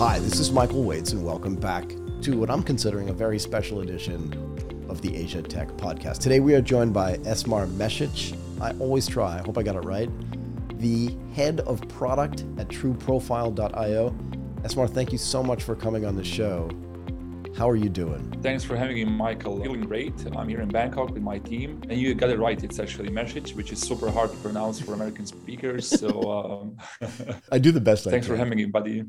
Hi, this is Michael Waitze, and welcome back to what I'm considering a very special edition of the Asia Tech Podcast. Today we are joined by Esmar Mesic. I always try, I hope I got it right. The head of product at TrueProfile.io. Esmar, thank you so much for coming on the show. How are you doing? Thanks for having me, Michael. Feeling great. I'm here in Bangkok with my team, and you got it right. It's actually Mesic, which is super hard to pronounce for American speakers. So um, I do the best. Thanks for having me, buddy.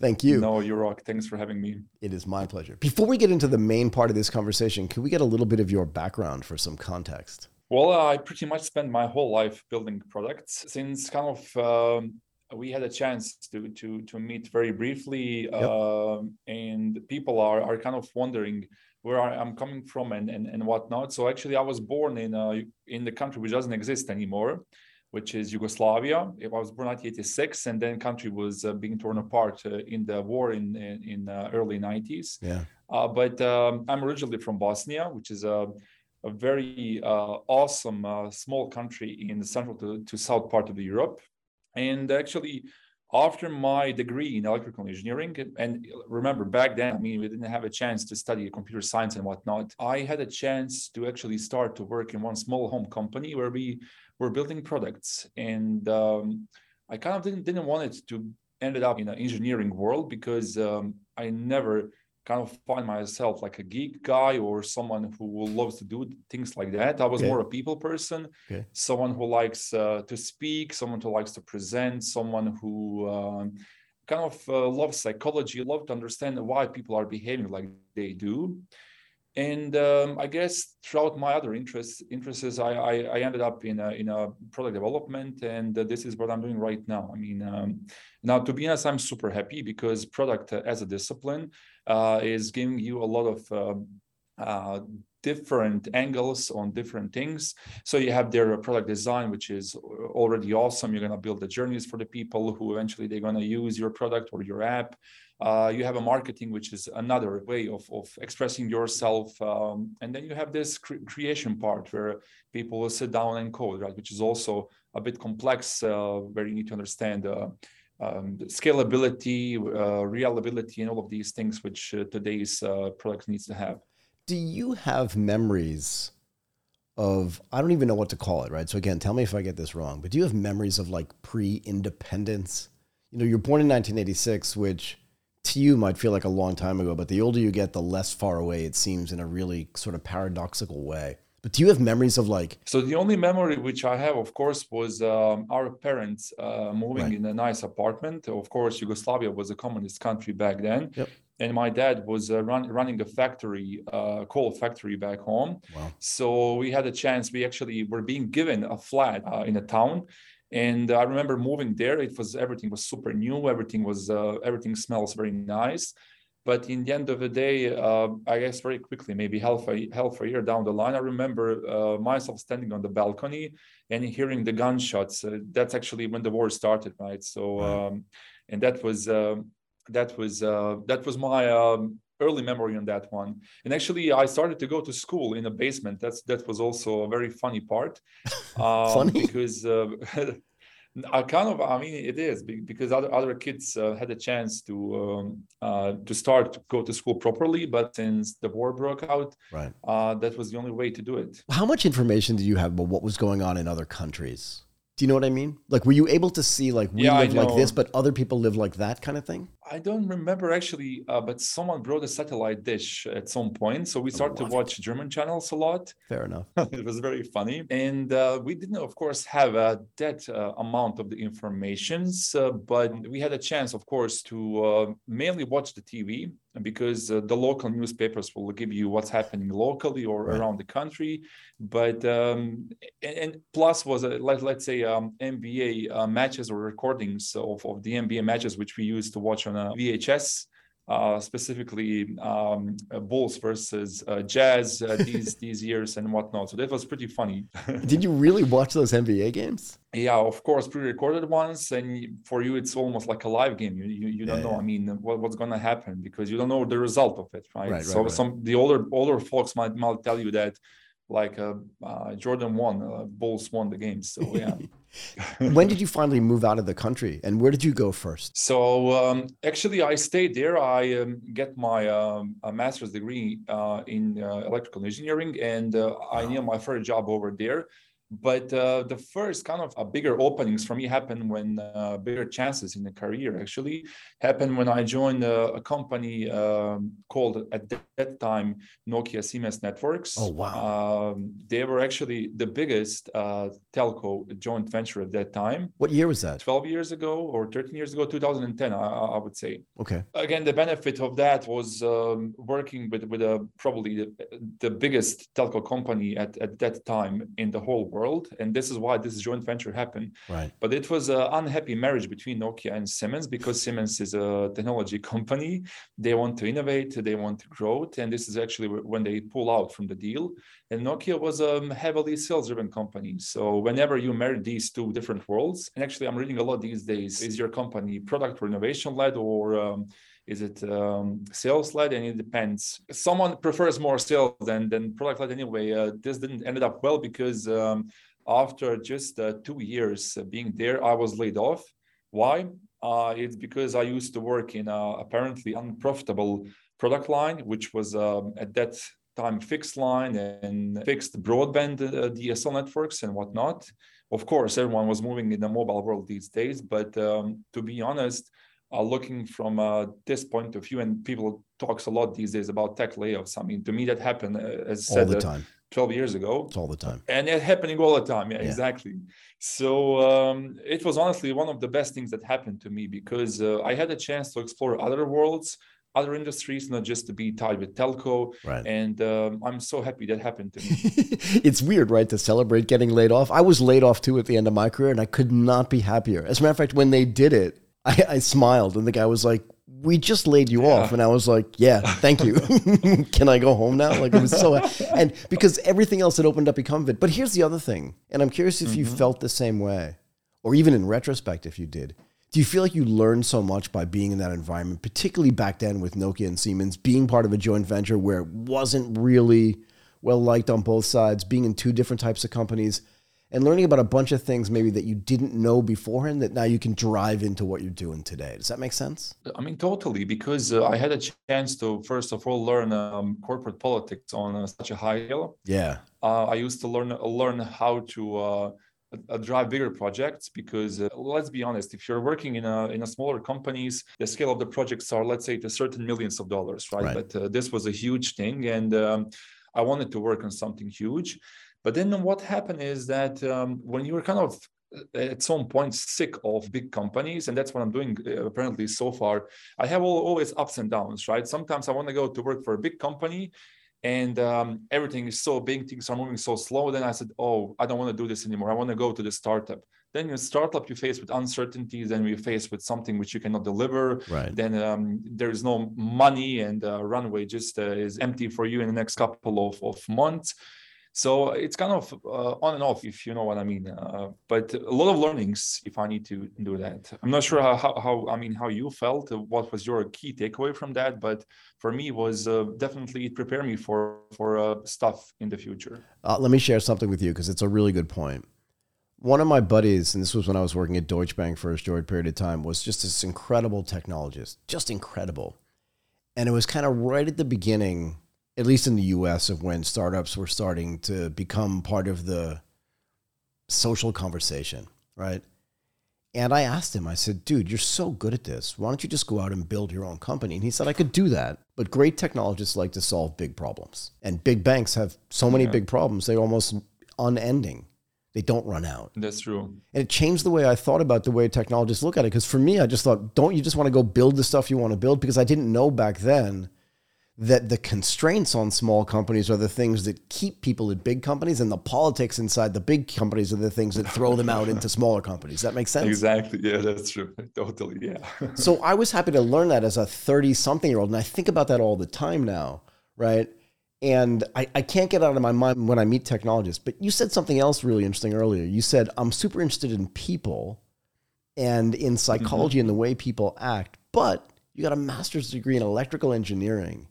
Thank you. No, you rock. Thanks for having me. It is my pleasure. Before we get into the main part of this conversation, can we get a little bit of your background for some context? Well, uh, I pretty much spent my whole life building products since kind of um, we had a chance to to to meet very briefly, yep. uh, and people are are kind of wondering where I'm coming from and and and whatnot. So actually, I was born in uh, in the country which doesn't exist anymore, which is Yugoslavia. I was born in 1986, and then country was uh, being torn apart uh, in the war in in, in uh, early 90s. Yeah. Uh, but um, I'm originally from Bosnia, which is a a very uh, awesome uh, small country in the central to, to south part of the Europe. And actually, after my degree in electrical engineering, and remember back then, I mean, we didn't have a chance to study computer science and whatnot. I had a chance to actually start to work in one small home company where we were building products. And um, I kind of didn't, didn't want it to ended up in an engineering world because um, I never kind of find myself like a geek guy or someone who loves to do things like that. I was okay. more a people person, okay. someone who likes uh, to speak, someone who likes to present, someone who um, kind of uh, loves psychology, love to understand why people are behaving like they do. And um, I guess throughout my other interests, interests, I, I, I, ended up in a, in a product development, and uh, this is what I'm doing right now. I mean, um, now to be honest, I'm super happy because product as a discipline uh, is giving you a lot of um, uh, different angles on different things. So you have their product design, which is already awesome. You're to build the journeys for the people who eventually they're to use your product or your app. Uh, you have a marketing, which is another way of, of expressing yourself. Um, and then you have this cre- creation part where people will sit down and code, right? Which is also a bit complex, uh, where you need to understand uh, um, scalability, uh, reliability, and all of these things which uh, today's uh, product needs to have. Do you have memories of, I don't even know what to call it, right? So, again, tell me if I get this wrong, but do you have memories of like pre independence? You know, you're born in 1986, which to you might feel like a long time ago, but the older you get, the less far away it seems in a really sort of paradoxical way. But do you have memories of like? So the only memory which I have, of course, was um, our parents uh, moving right. in a nice apartment. Of course, Yugoslavia was a communist country back then. Yep. And my dad was uh, run, running a factory, uh, coal factory back home. Wow. So we had a chance. We actually were being given a flat uh, in a town, and I remember moving there. It was everything was super new. Everything was uh, everything smells very nice but in the end of the day, uh, I guess very quickly, maybe half a half a year down the line, I remember uh, myself standing on the balcony and hearing the gunshots. Uh, that's actually when the war started, right? So, um, and that was um, that was uh, that was my um, early memory on that one. And actually, I started to go to school in a basement. That's that was also a very funny part. Um, funny because uh, I kind of, I mean, it is because other other kids uh, had a chance to um, uh, to start to go to school properly, but since the war broke out, right, uh, that was the only way to do it. How much information did you have about what was going on in other countries? Do you know what I mean? Like, were you able to see like we yeah, live like this, but other people live like that kind of thing? I don't remember actually, uh, but someone brought a satellite dish at some point, so we started to watch German channels a lot. Fair enough. it was very funny, and uh, we didn't, of course, have uh, that amount of the informations, uh, but we had a chance, of course, to uh, mainly watch the TV because uh, the local newspapers will give you what's happening locally or right. around the country. But um, and, and, plus was a, let, let's say um, NBA uh, matches or recordings of, of the NBA matches which we used to watch on VHS uh, specifically um, uh, Bulls versus uh, Jazz uh, these these years and whatnot. So that was pretty funny. Did you really watch those NBA games? Yeah, of course, pre-recorded ones, and for you it's almost like a live game. You you, you don't yeah, know. Yeah. I mean, what, what's going to happen because you don't know the result of it, right? right so right, some the older older folks might might tell you that like uh, uh, Jordan won, uh, Bulls won the game. So yeah. when did you finally move out of the country, and where did you go first? So um, actually, I stayed there. I um, get my um, master's degree uh, in uh, electrical engineering, and uh, I knew my first job over there but uh, the first kind of a bigger openings for me happened when uh, bigger chances in the career actually happened when I joined a, a company um, called at that time Nokia Siemens Networks. Oh wow! Um, they were actually the biggest uh, telco joint venture at that time. What year was that? Twelve years ago or thirteen years ago, 2010, I, I would say. Okay. Again, the benefit of that was um, working with with a probably the, the biggest telco company at, at that time in the whole world world, and this is why this joint venture happened. Right. But it was an unhappy marriage between Nokia and Siemens because Siemens is a technology company. They want to innovate, they want to grow, and this is actually when they pull out from the deal. And Nokia was a heavily sales-driven company. So whenever you marry these two different worlds, and actually I'm reading a lot these days, is your company product or innovation led or um, is it um, sales led and it depends. Someone prefers more sales than than product led anyway. Uh, this didn't ended up well because um, after just uh, two years being there i was laid off. Why? Uh, it's because i used to work in a apparently unprofitable product line which was um, at that time fixed line and fixed broadband uh, dsl networks and whatnot. Of course everyone was moving in the mobile world these days but um, to be honest uh, looking from uh, this point of view, and people talks a lot these days about tech layoffs. I mean, to me, that happened uh, as all said the time. 12 years ago. It's all the time. And it's happening all the time. Yeah, Yeah. exactly. So um, it was honestly one of the best things that happened to me because uh, I had a chance to explore other worlds, other industries, not just to be tied with telco. Right. And um, I'm so happy that happened to me. it's weird, right, to celebrate getting laid off. I was laid off too at the end of my career, and I could not be happier. As a matter of fact, when they did it, I, I smiled, and the guy was like, "We just laid you Yeah. off," and I was like, "Yeah, thank you. Can I go home now?" Like it was so, and because everything else had opened up of it. But here's the other thing, and I'm curious if you mm-hmm. felt the same way, or even in retrospect, if you did. Do you feel like you learned so much by being in that environment, particularly back then with Nokia and Siemens, being part of a joint venture where it wasn't really well liked on both sides, being in two different types of companies, and learning about a bunch of things maybe that you didn't know beforehand that now you can drive into what you're doing today? Does that make sense? I mean, totally, because uh, I had a chance to, first of all, learn um, corporate politics on uh, such a high level. Yeah. uh, I used to learn learn how to uh, uh, drive bigger projects because uh, let's be honest, if you're working in a in a smaller companies, the scale of the projects are let's say to certain millions of dollars, right? Right. But uh, this was a huge thing, and um, I wanted to work on something huge. But then what happened is that um, when you were kind of uh, at some point sick of big companies and that's what i'm doing uh, apparently so far i have all, always ups and downs right? Sometimes i want to go to work for a big company and um, everything is so big things are moving so slow then i said oh i don't want to do this anymore. I want to go to the startup. Then in startup you face with uncertainties then you face with something which you cannot deliver. Right. then um, there is no money and uh, runway just uh, is empty for you in the next couple of, of months so it's kind of uh, on and off if you know what i mean uh, but a lot of learnings if i need to do that i'm not sure how, how, i mean how you felt uh, what was your key takeaway from that but for me was uh, definitely it prepared me for for uh, stuff in the future Uh, let me share something with you because it's a really good point. One of my buddies, and this was when I was working at Deutsche Bank for a short period of time, was just this incredible technologist, just incredible. And it was kind of right at the beginning, at least in the US, of when startups were starting to become part of the social conversation, right? And I asked him, I said, dude, you're so good at this. Why don't you just go out and build your own company? And he said, I could do that. But great technologists like to solve big problems. And big banks have so many Yeah. big problems, they're almost unending. They don't run out. that's true And it changed the way I thought about the way technologists look at it. Because for me, I just thought, don't you just want to go build the stuff you want to build? Because I didn't know back then that the constraints on small companies are the things that keep people at big companies, and the politics inside the big companies are the things that throw them out into smaller companies. That makes sense. exactly yeah that's true totally yeah So I was happy to learn that as a 30 something year old. And I think about that all the time now, right? And I, I can't get out of my mind when I meet technologists. But you said something else really interesting earlier. You said, I'm super interested in people and in mm-hmm. psychology and the way people act, but you got a master's degree in electrical engineering.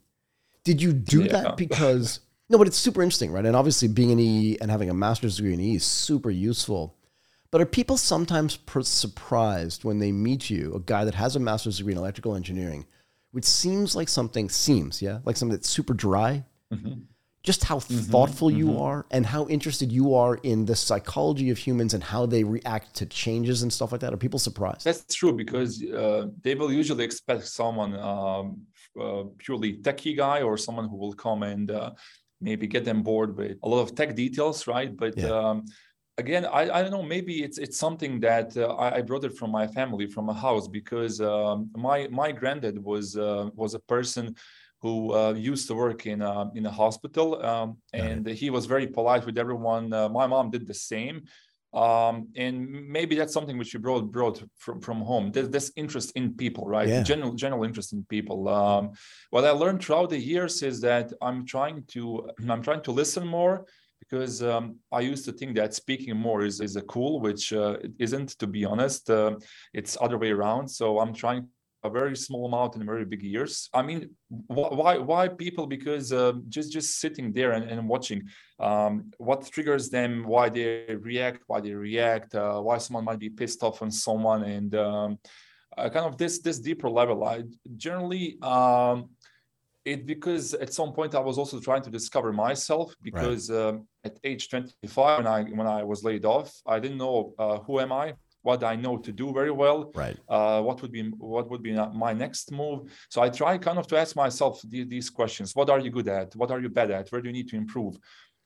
Did you do Yeah. that because No, but it's super interesting, right? And obviously, being an E and having a master's degree in E is super useful. But are people sometimes per- surprised when they meet you, a guy that has a master's degree in electrical engineering, which seems like something seems, yeah, like something that's super dry? Mm-hmm. Just how mm-hmm, thoughtful mm-hmm. you are and how interested you are in the psychology of humans and how they react to changes and stuff like that. Are people surprised? That's true because uh, they will usually expect someone um, uh, purely techie guy or someone who will come and uh, maybe get them bored with a lot of tech details, right? But yeah. um, again, I, I don't know. Maybe it's it's something that uh, I, brought it from my family, from a house, because um, my my granddad was uh, was a person who uh, used to work in a, in a hospital, um, and right. he was very polite with everyone. Uh, my mom did the same um, and maybe that's something which you brought brought from, from home. This, this interest in people right? Yeah. general general interest in people. Um, what i learned throughout the years is that i'm trying to i'm trying to listen more because um, i used to think that speaking more is, is a cool which uh, isn't to be honest. Uh, it's other way around. So i'm trying a very small amount in very big years. I mean, why why people? Because uh, just just sitting there and, and watching um, what triggers them, why they react, why they react, uh, why someone might be pissed off on someone, and um, uh, kind of this this deeper level. I generally. Um, it because at some point I was also trying to discover myself because right. Um, at age 25 when I when I was laid off I didn't know uh, who am I what I know to do very well. Right. Uh, what would be what would be my next move? So I try kind of to ask myself these, these questions: What are you good at? What are you bad at? Where do you need to improve?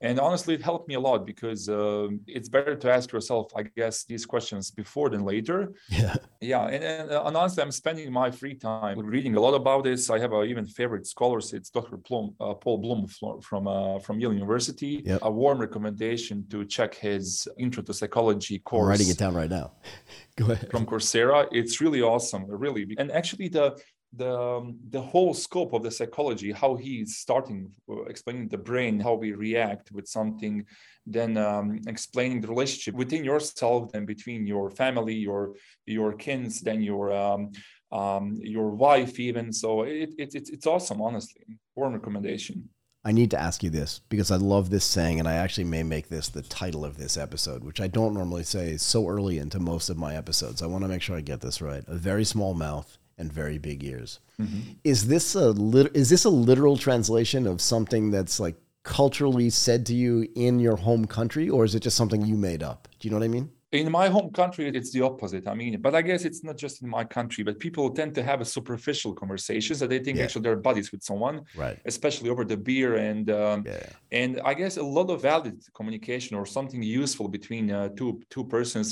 And honestly it helped me a lot because uh, it's better to ask yourself i guess these questions before than later. Yeah. Yeah and, and, uh, and honestly i'm spending my free time reading a lot about this. I have a even favorite scholars it's dr Plum, uh, paul bloom from uh, from yale university. Yep. a warm recommendation to check his intro to psychology course I'm writing it down right now. Go ahead. from coursera. It's really awesome really. And actually the the um, the whole scope of the psychology how he's starting uh, explaining the brain how we react with something then um, explaining the relationship within yourself then between your family your your kins then your um, um, your wife even so it, it, it, it's awesome honestly warm recommendation I need to ask you this because I love this saying, and I actually may make this the title of this episode, which I don't normally say so early into most of my episodes. I want to make sure I get this right. A very small mouth and very big ears. Mm-hmm. Is this a lit- is this a literal translation of something that's like culturally said to you in your home country, or is it just something you made up? Do you know what I mean? In my home country, it's the opposite. I mean, but I guess it's not just in my country, but people tend to have a superficial conversations that they think yeah. actually they're buddies with someone, right? Especially over the beer and um, yeah. and I guess a lot of valid communication or something useful between uh, two two persons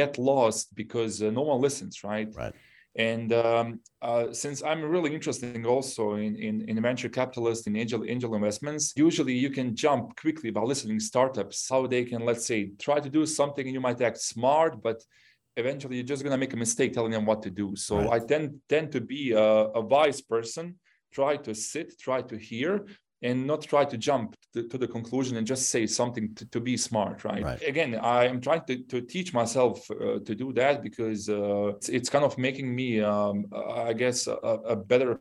get lost because uh, no one listens, right? Right. And um, uh, since I'm really interested also in, in, in venture capitalists, in angel, angel investments, usually you can jump quickly by listening startups, how they can, let's say, try to do something and you might act smart, but eventually you're just going to make a mistake telling them what to do. So right. I tend, tend to be a, a wise person, try to sit, try to hear, and not try to jump to, to, the conclusion and just say something to, to be smart right? right? again i am trying to, to teach myself uh, to do that because uh, it's, it's, kind of making me um, i guess a, a, better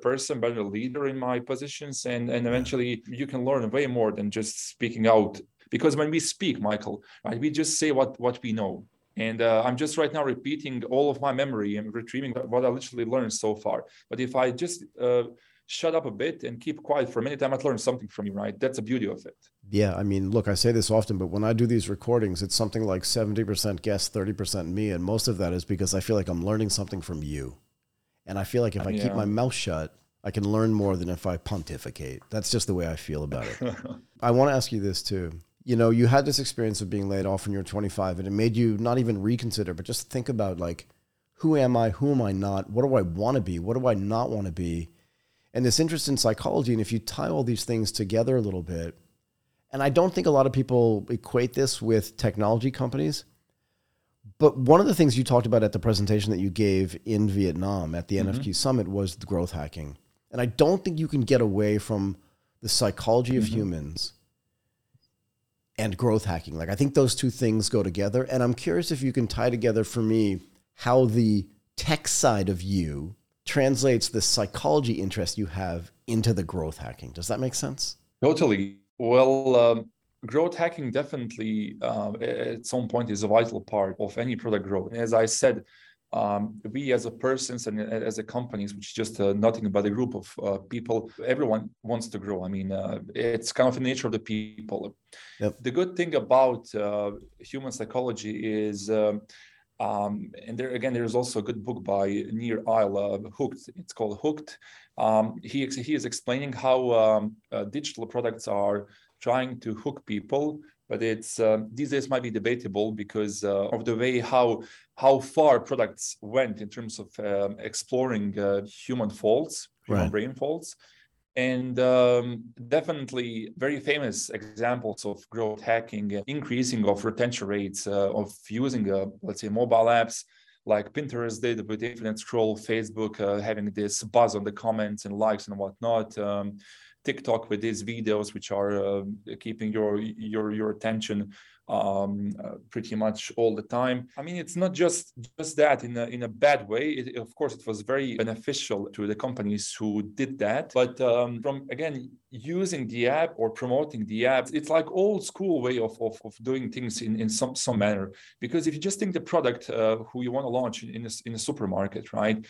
person better leader in my positions and and eventually you can learn way more than just speaking out because when we speak michael right we just say what what we know and uh, i'm just right now repeating all of my memory and retrieving what i literally learned so far but if i just uh, shut up a bit and keep quiet for a minute, I might learn something from you, right? That's the beauty of it. Yeah. I mean, look, I say this often, but when I do these recordings, it's something like 70% guest, 30% me. And most of that is because I feel like I'm learning something from you. And I feel like if I yeah. keep my mouth shut, I can learn more than if I pontificate. That's just the way I feel about it. I want to ask you this too. You know, you had this experience of being laid off when you were 25, and it made you not even reconsider, but just think about like, who am I? Who am I not? What do I want to be? What do I not want to be? And this interest in psychology. And if you tie all these things together a little bit, and I don't think a lot of people equate this with technology companies, but one of the things you talked about at the presentation that you gave in Vietnam at the mm-hmm. NFQ summit was the growth hacking. And I don't think you can get away from the psychology of mm-hmm. humans and growth hacking. Like I think those two things go together. And I'm curious if you can tie together for me how the tech side of you translates the psychology interest you have into the growth hacking. Does that make sense? Totally. Well, um, growth hacking definitely uh, at some point is a vital part of any product growth. As I said, um, we as a persons and as a companies, which is just uh, nothing but a group of uh, people, everyone wants to grow. I mean, uh, it's kind of the nature of the people. Yep. The good thing about uh, human psychology is, um, and there again, there's also a good book by Nir Eyal, uh, Hooked. It's called Hooked. Um, he he is explaining how um, uh, digital products are trying to hook people but it's uh, these days might be debatable because uh, of the way how how far products went in terms of um, exploring uh, human faults, human right. brain faults, and um, definitely very famous examples of growth hacking, uh, increasing of retention rates uh, of using uh, let's say mobile apps like Pinterest did with Infinite Scroll, Facebook having this buzz on the comments and likes and whatnot. Um, TikTok with these videos, which are uh, keeping your your your attention um, uh, pretty much all the time. I mean, it's not just just that in a, in a bad way. It, of course, it was very beneficial to the companies who did that. But um, from again using the app or promoting the app, it's like old school way of, of, of doing things in, in some some manner. Because if you just think the product uh, who you want to launch in, in a, in a supermarket, right?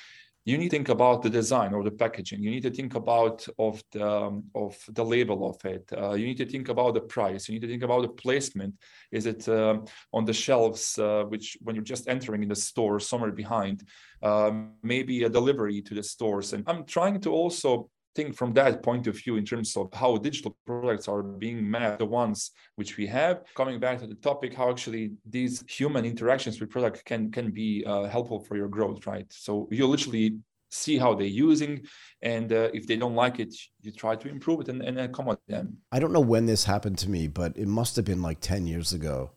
You need to think about the design or the packaging. You need to think about of the um, of the label of it. Uh, you need to think about the price. You need to think about the placement. Is it uh, on the shelves uh, which when you're just entering in the store somewhere behind um, maybe a delivery to the stores? And i'm trying to also think from that point of view in terms of how digital products are being mapped, the ones which we have. Coming back to the topic, how actually these human interactions with product can can be uh, helpful for your growth, right? So you literally see how they're using and uh, if they don't like it you try to improve it and, and with them i don't know when this happened to me but it must have been like 10 years ago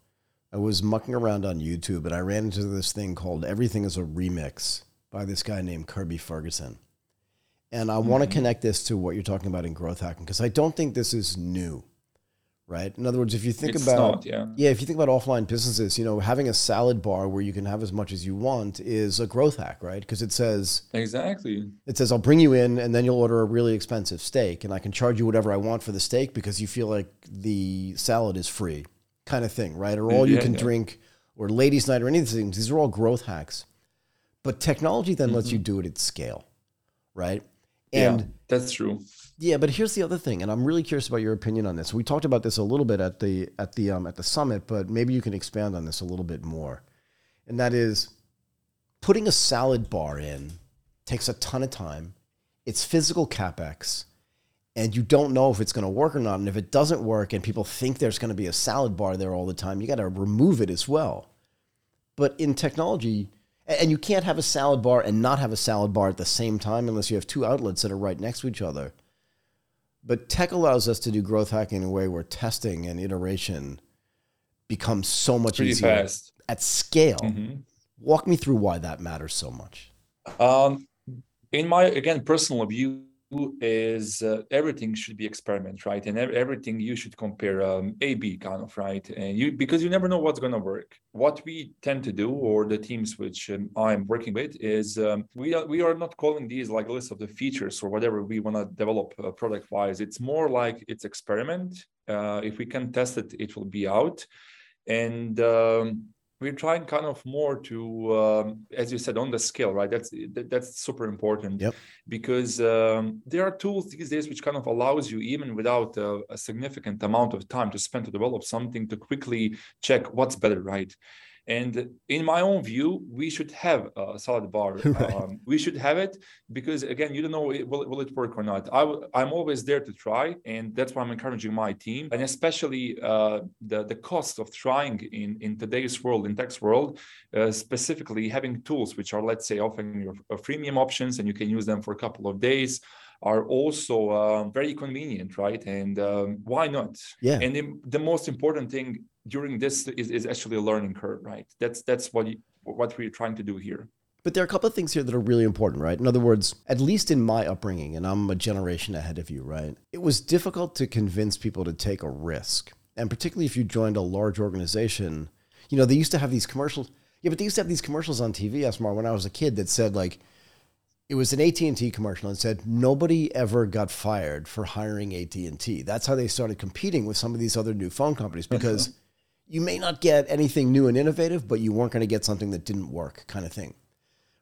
i was mucking around on youtube and i ran into this thing called everything is a remix by this guy named kirby ferguson and I mm-hmm. want to connect this to what you're talking about in growth hacking because I don't think this is new, right? In other words, if you think it's about not, yeah. yeah, if you think about offline businesses, you know, having a salad bar where you can have as much as you want is a growth hack, right? Because it says exactly it says I'll bring you in and then you'll order a really expensive steak and I can charge you whatever I want for the steak because you feel like the salad is free, kind of thing, right? Or all you can yeah. drink or ladies' night or any of these things. These are all growth hacks. But technology then mm-hmm. lets you mm-hmm. do it at scale, right? And yeah, that's true. Yeah, but here's the other thing, and I'm really curious about your opinion on this. We talked about this a little bit at the at the um, at the summit, but maybe you can expand on this a little bit more. And that is putting a salad bar in takes a ton of time. It's physical capex, and you don't know if it's going to work or not. And if it doesn't work, and people think there's going to be a salad bar there all the time, you got to remove it as well. But in technology, and you can't have a salad bar and not have a salad bar at the same time unless you have two outlets that are right next to each other. But tech allows us to do growth hacking in a way where testing and iteration becomes so much easier fast. at scale. Mm-hmm. Walk me through why that matters so much. Um, in my again personal view, is uh, everything should be experiment right? And everything you should compare um, a b kind of right? And you because you never know what's going to work. What we tend to do or the teams which um, i'm working with is um, we are we are not calling these like a list of the features or whatever we want to develop uh, product wise it's more like it's experiment. Uh, if we can test it it will be out. And um, we're trying kind of more to um, as you said on the scale right that's that's super important yep. because um, there are tools these days which kind of allows you even without a, a significant amount of time to spend to develop something to quickly check what's better right and in my own view, we should have a salad bar. Right. Um, we should have it because again, you don't know will, will it work or not. I w- I'm always there to try, and that's why I'm encouraging my team, and especially uh, the the cost of trying in in today's world, in tech world, uh, specifically having tools which are let's say offering your uh, freemium options, and you can use them for a couple of days are also uh, very convenient, right? And um, why not? Yeah. And the, the, most important thing during this is, is actually a learning curve, right? That's that's what you, what we're trying to do here. But there are a couple of things here that are really important, right? In other words, at least in my upbringing, and I'm a generation ahead of you, right? It was difficult to convince people to take a risk. And particularly if you joined a large organization, you know, they used to have these commercials. Yeah, but they used to have these commercials on TV, Esmar, when I was a kid that said, like, it was an AT&T commercial and said nobody ever got fired for hiring AT&T. That's how they started competing with some of these other new phone companies because you may not get anything new and innovative, but you weren't going to get something that didn't work kind of thing.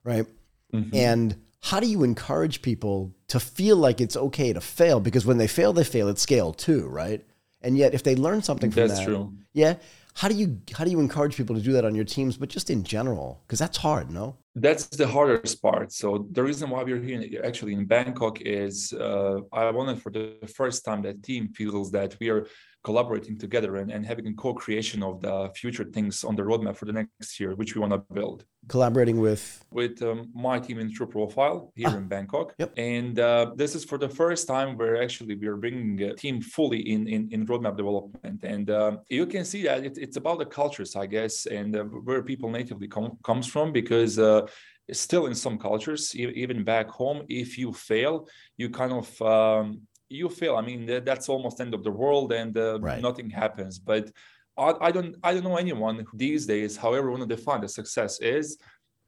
Right? Mm-hmm. And how do you encourage people to feel like it's okay to fail because when they fail they fail at scale too, right? And yet if they learn something from That's that, true. yeah, how do you how do you encourage people to do that on your teams but just in general because that's hard no that's the hardest part so the reason why we're here actually in bangkok is uh, i wanted for the first time that team feels that we are collaborating together and, and having a co-creation of the future things on the roadmap for the next year, which we want to build. Collaborating with with um, my team in True Profile here ah, in Bangkok, yep. and uh, this is for the first time where actually we are bringing a team fully in in, in roadmap development, and uh, you can see that it, it's about the cultures, I guess, and uh, where people natively com- comes from because uh, still in some cultures even back home if you fail you kind of um, you feel i mean that's almost end of the world and uh, right. nothing happens. But I, I, don't i don't know anyone these days however to define the success is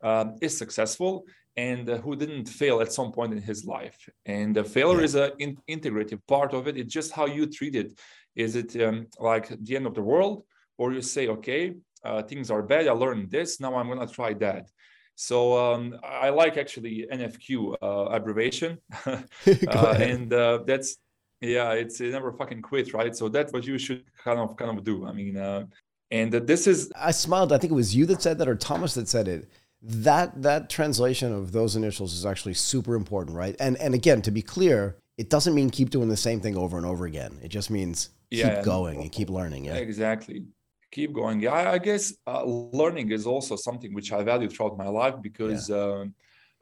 um, is successful and uh, who didn't fail at some point in his life. And the failure yeah. is an in, integrative part of it. It's just how you treat it. Is it um, like the end of the world or you say okay uh, things are bad i learned this now i'm going to try that so um, I like actually NFQ uh, abbreviation, uh, and uh, that's yeah, it's never fucking quit, right? So that's what you should kind of kind of do. I mean, uh, and this is I smiled. I think it was you that said that, or Thomas that said it. That that translation of those initials is actually super important, right? And and again, to be clear, it doesn't mean keep doing the same thing over and over again. It just means keep yeah, going and keep learning. Yeah, exactly keep going. Yeah, I guess uh, learning is also something which I value throughout my life because yeah. uh,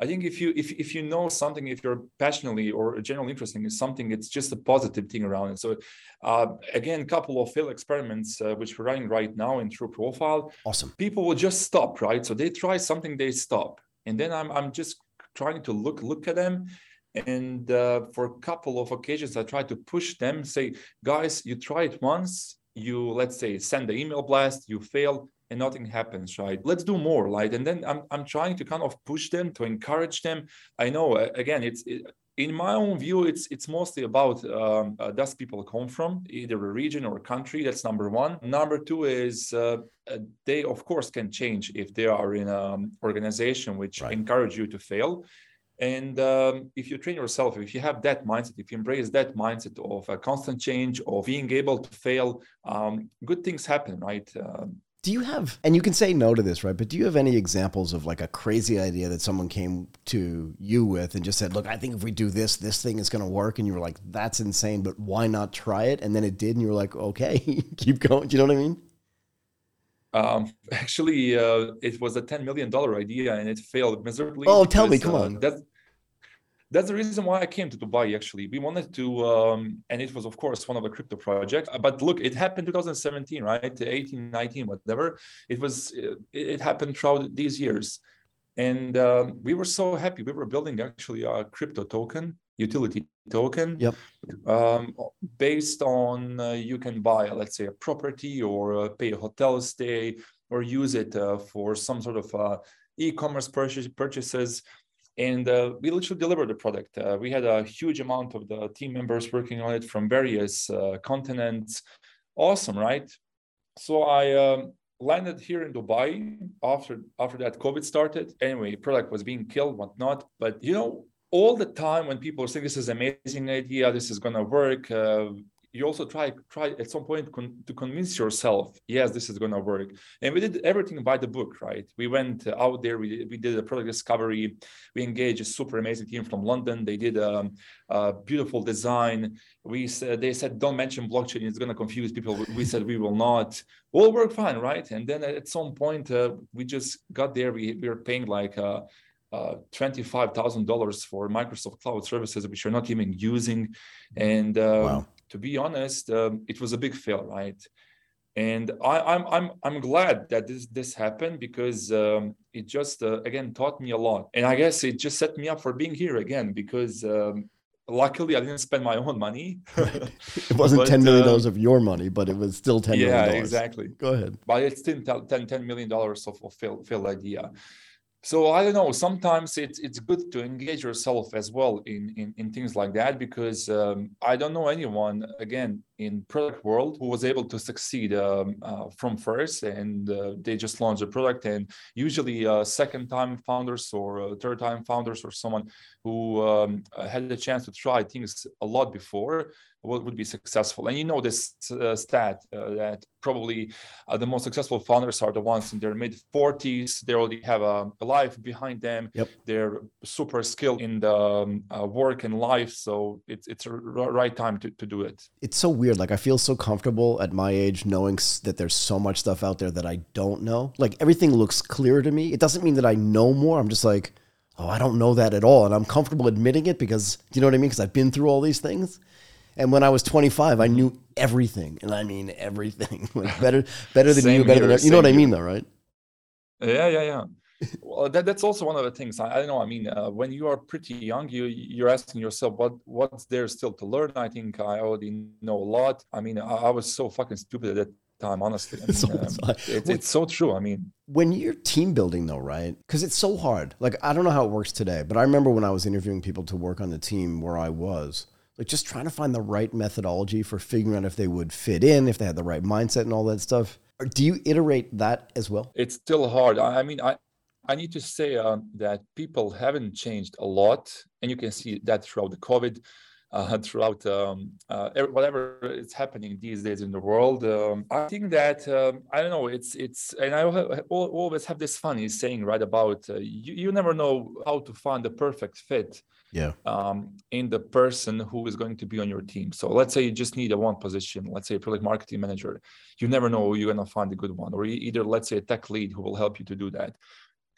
I think if you if if you know something, if you're passionately or generally interested in something, it's just a positive thing around it. So uh, again, a couple of field experiments uh, which we're running right now in True Profile. Awesome. People will just stop, right? So they try something, they stop, and then I'm I'm just trying to look look at them and uh, for a couple of occasions i try to push them say guys you try it once you let's say send the email blast you fail and nothing happens right? Let's do more right? And then i'm, I'm trying to kind of push them to encourage them. I know again it's it, in my own view it's it's mostly about um, uh, does people come from either a region or a country. That's number one. Number two is uh, uh they of course can change if they are in an organization which right. encourage you to fail and um, if you train yourself, if you have that mindset, if you embrace that mindset of a constant change, of being able to fail, um, good things happen, right? Um, do you have, and you can say no to this, right? But do you have any examples of like a crazy idea that someone came to you with and just said, look, I think if we do this, this thing is going to work. And you were like, that's insane, but why not try it? And then it did. And you were like, okay, keep going. Do you know what I mean? Um, actually, uh, it was a $10 million idea and it failed miserably. Oh, tell me, come uh, on. That's, that's the reason why I came to Dubai. Actually, we wanted to, um, and it was of course one of the crypto projects. But look, it happened 2017, right? 18, 19, whatever. It was. It, it happened throughout these years, and um, we were so happy. We were building actually a crypto token, utility token. Yep. Um, based on uh, you can buy, let's say, a property or uh, pay a hotel stay or use it uh, for some sort of uh, e-commerce purchase, purchases and uh, we literally delivered the product. Uh, we had a huge amount of the team members working on it from various uh, continents. Awesome, right? So I um, landed here in Dubai after after that COVID started. Anyway, product was being killed, whatnot. But you know, all the time when people saying this is amazing idea, this is gonna work, uh, you also try try at some point con- to convince yourself yes this is going to work. And we did everything by the book right? We went out there we, we did a product discovery. We engaged a super amazing team from london. They did a, a beautiful design. We said they said don't mention blockchain. It's going to confuse people. We said we will not. All work fine right? And then at some point uh, we just got there. We, we were paying like uh, uh, $25,000 for Microsoft Cloud services, which you're not even using. And uh, wow to be honest, um, it was a big fail, right? And I, am I'm, I'm I'm glad that this this happened because um, it just uh, again taught me a lot, and I guess it just set me up for being here again because um, luckily I didn't spend my own money. it wasn't but, ten million dollars um, of your money, but it was still ten yeah, exactly. Go ahead. But it's still 10, $10 million of, of failed, failed idea. So I don't know. Sometimes it's it's good to engage yourself as well in in, in things like that because um, I don't know anyone again in product world who was able to succeed um, uh, from first and uh, they just launched a product and usually uh, second time founders or uh, third time founders or someone who um, had the chance to try things a lot before would, would be successful. And you know this uh, stat uh, that probably uh, the most successful founders are the ones in their mid 40s. They already have a, a life behind them. Yep. They're super skilled in the um, uh, work and life. So it's it's a right time to, to do it. It's so weird. Like I feel so comfortable at my age knowing that there's so much stuff out there that I don't know. Like everything looks clear to me. It doesn't mean that I know more. I'm just like, oh, I don't know that at all. And I'm comfortable admitting it because, do you know what I mean? Because I've been through all these things. And when I was 25, I knew everything, and I mean everything. like better, better than you, better here, than you know what I mean, though, right? Yeah, yeah, yeah. Well, that, that's also one of the things. I, I don't know. I mean, uh, when you are pretty young, you you're asking yourself, what what's there still to learn? I think I already know a lot. I mean, I, I was so fucking stupid at that time, honestly. I mean, so, um, it's, it's so true. I mean, when you're team building, though, right? Because it's so hard. Like, I don't know how it works today, but I remember when I was interviewing people to work on the team where I was like just trying to find the right methodology for figuring out if they would fit in, if they had the right mindset and all that stuff. Do you iterate that as well? It's still hard. I mean, I, I need to say uh, that people haven't changed a lot, and you can see that throughout the COVID, uh, throughout um, uh, whatever is happening these days in the world. Um, I think that um, I don't know. It's it's, and I always have this funny saying right about uh, you. You never know how to find the perfect fit yeah um, in the person who is going to be on your team so let's say you just need a one position let's say a product marketing manager you never know you're going to find a good one or either let's say a tech lead who will help you to do that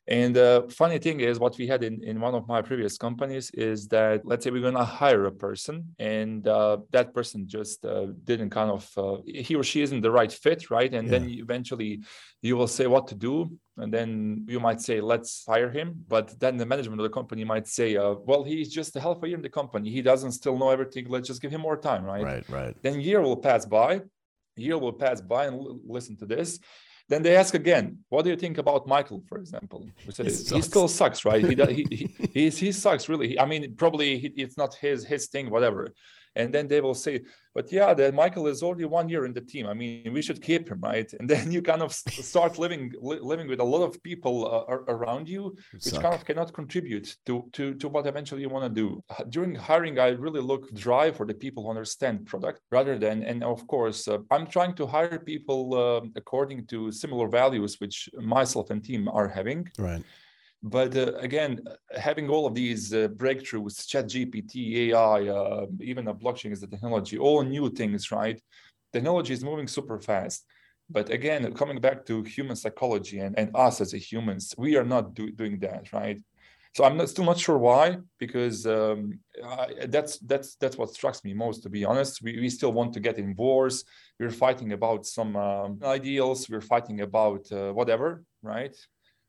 and the funny thing is, what we had in, in one of my previous companies is that let's say we're going to hire a person, and uh, that person just uh, didn't kind of uh, he or she isn't the right fit, right? And yeah. then eventually you will say what to do, and then you might say let's hire him, but then the management of the company might say, uh, well, he's just a half a year in the company, he doesn't still know everything. Let's just give him more time, right? Right, right. Then year will pass by, year will pass by, and l- listen to this then they ask again, what do you think about Michael, for example? He, he still sucks, right? He, he, he, he, sucks really. I mean, probably it's not his his thing, whatever and then they will say but yeah that michael is already one year in the team. I mean we should keep him right? And then you kind of start living li- living with a lot of people uh, around you which kind of cannot contribute to to to what eventually you want to do during hiring i really look drive for the people who understand product rather than and of course uh, i'm trying to hire people uh, according to similar values which myself and team are having. Right but uh, again, having all of these uh, breakthroughs, Chat GPT, AI, uh, even a blockchain is a technology, all new things, right? Technology is moving super fast. But again, coming back to human psychology and, and us as a humans, we are not do, doing that, right? So I'm not, still not sure why, because um, I, that's that's that's what strikes me most. To be honest, we, we still want to get in wars. We're fighting about some um, ideals. We're fighting about uh, whatever, right?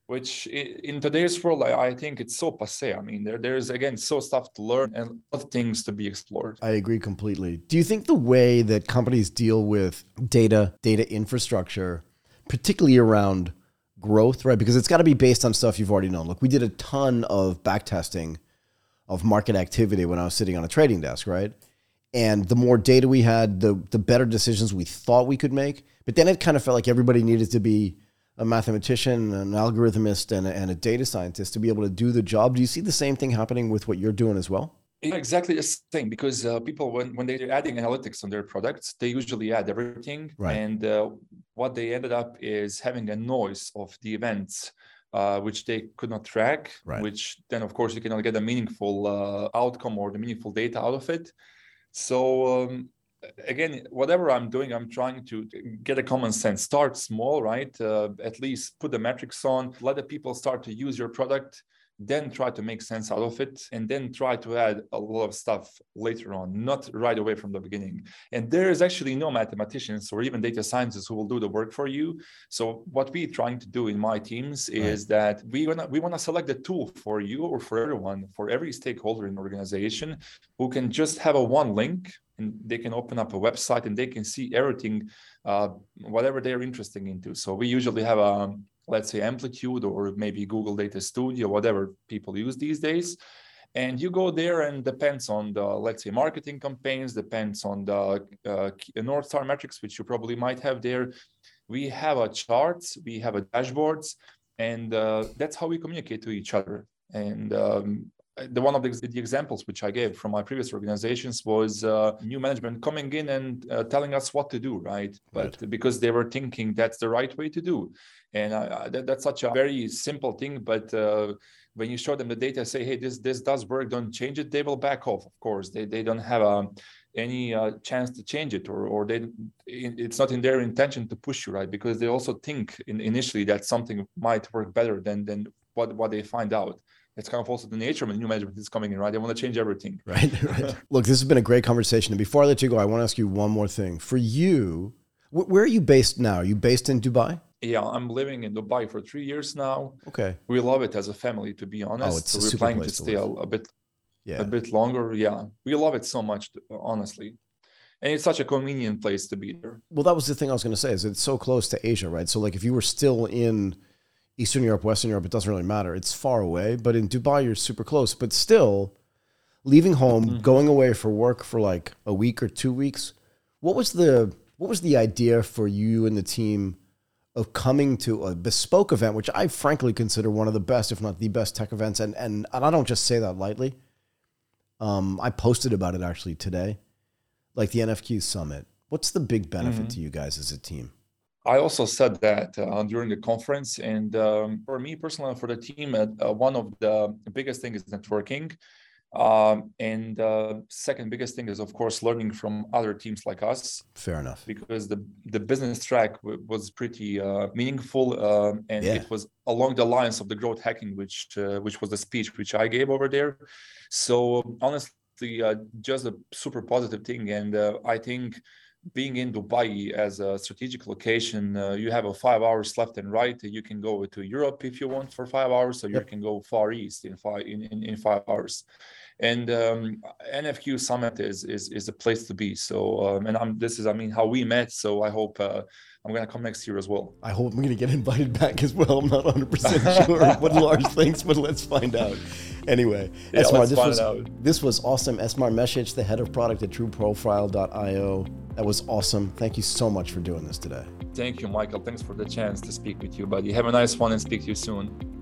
Which in today's world I, think it's so passe i mean there there's again so stuff to learn and a lot of things to be explored. I agree completely. Do you think the way that companies deal with data data infrastructure particularly around growth right? Because it's got to be based on stuff you've already known. Look we did a ton of back testing of market activity when i was sitting on a trading desk right? And the more data we had the the better decisions we thought we could make. But then it kind of felt like everybody needed to be a mathematician, an algorithmist, and a, and a data scientist to be able to do the job. Do you see the same thing happening with what you're doing as well? Exactly the same because uh, people when when they're adding analytics on their products, they usually add everything, right. and uh, what they ended up is having a noise of the events. Uh, which they could not track, right. which then of course you cannot get a meaningful uh, outcome or the meaningful data out of it. So um, again, whatever I'm doing, I'm trying to get a common sense. Start small, right? Uh, at least put the metrics on, let the people start to use your product, then try to make sense out of it, and then try to add a lot of stuff later on, not right away from the beginning. And there is actually no mathematicians or even data scientists who will do the work for you. So what we're trying to do in my teams is right. that we wanna we want to select the tool for you or for everyone, for every stakeholder in the organization who can just have a one link and they can open up a website and they can see everything uh, whatever they're interested into so we usually have a, let's say Amplitude or maybe Google Data Studio, whatever people use these days. And you go there and depends on the, let's say, marketing campaigns, depends on the uh, North Star metrics, which you probably might have there. We have a charts, we have a dashboards, and uh, that's how we communicate to each other. And um, the one of the, the, examples which I gave from my previous organizations was uh, new management coming in and uh, telling us what to do, right? But right. because they were thinking that's the right way to do, and that, that's such a very simple thing. But uh, when you show them the data, say, hey, this this does work, don't change it, they will back off. Of course, they they don't have a um, any uh, chance to change it or or they it's not in their intention to push you right because they also think in, initially that something might work better than than what what they find out it's kind of also the nature of the new management is coming in, right? They want to change everything. Right, right. Look, this has been a great conversation. And before I let you go, I want to ask you one more thing. For you, where are you based now? Are you based in Dubai? Yeah, I'm living in Dubai for three years now. Okay. We love it as a family, to be honest. Oh, it's so we're planning to stay a, a, bit, yeah. a bit longer. Yeah, we love it so much, honestly. And it's such a convenient place to be there. Well, that was the thing I was going to say. Is it's so close to Asia, right? So, like, if you were still in Eastern Europe, Western Europe, it doesn't really matter. It's far away, but in Dubai, you're super close. But still, leaving home, mm-hmm. going away for work for like a week or two weeks. What was the what was the idea for you and the team of coming to a bespoke event, which I frankly consider one of the best, if not the best, tech events? And and, and I don't just say that lightly. Um, I posted about it actually today, like the NFQ summit. What's the big benefit mm-hmm. to you guys as a team? I also said that uh, during the conference, and um, for me personally, for the team, uh, uh one of the biggest things is networking, um, and uh, second biggest thing is of course learning from other teams like us. Fair enough. Because the the business track w- was pretty uh, meaningful, um, and yeah. it was along the lines of the growth hacking, which uh, which was the speech which I gave over there. So honestly, just a super positive thing, and I think being in Dubai as a strategic location, uh, you have a five hours left and right. You can go to Europe if you want for five hours, or you can go far east in five in, in, in five hours. And um, NFQ Summit is is is a place to be. So um, and I'm this is I mean how we met. So I hope uh, I'm gonna come next year as well. I hope I'm gonna get invited back as well. I'm not 100 percent sure what Lars thinks, but let's find out. Anyway, yeah, Esmar, this was this was awesome. Esmar Mesic, the head of product at TrueProfile.io. That was awesome. Thank you so much for doing this today. Thank you, Michael. Thanks for the chance to speak with you, buddy. Have a nice one and speak to you soon.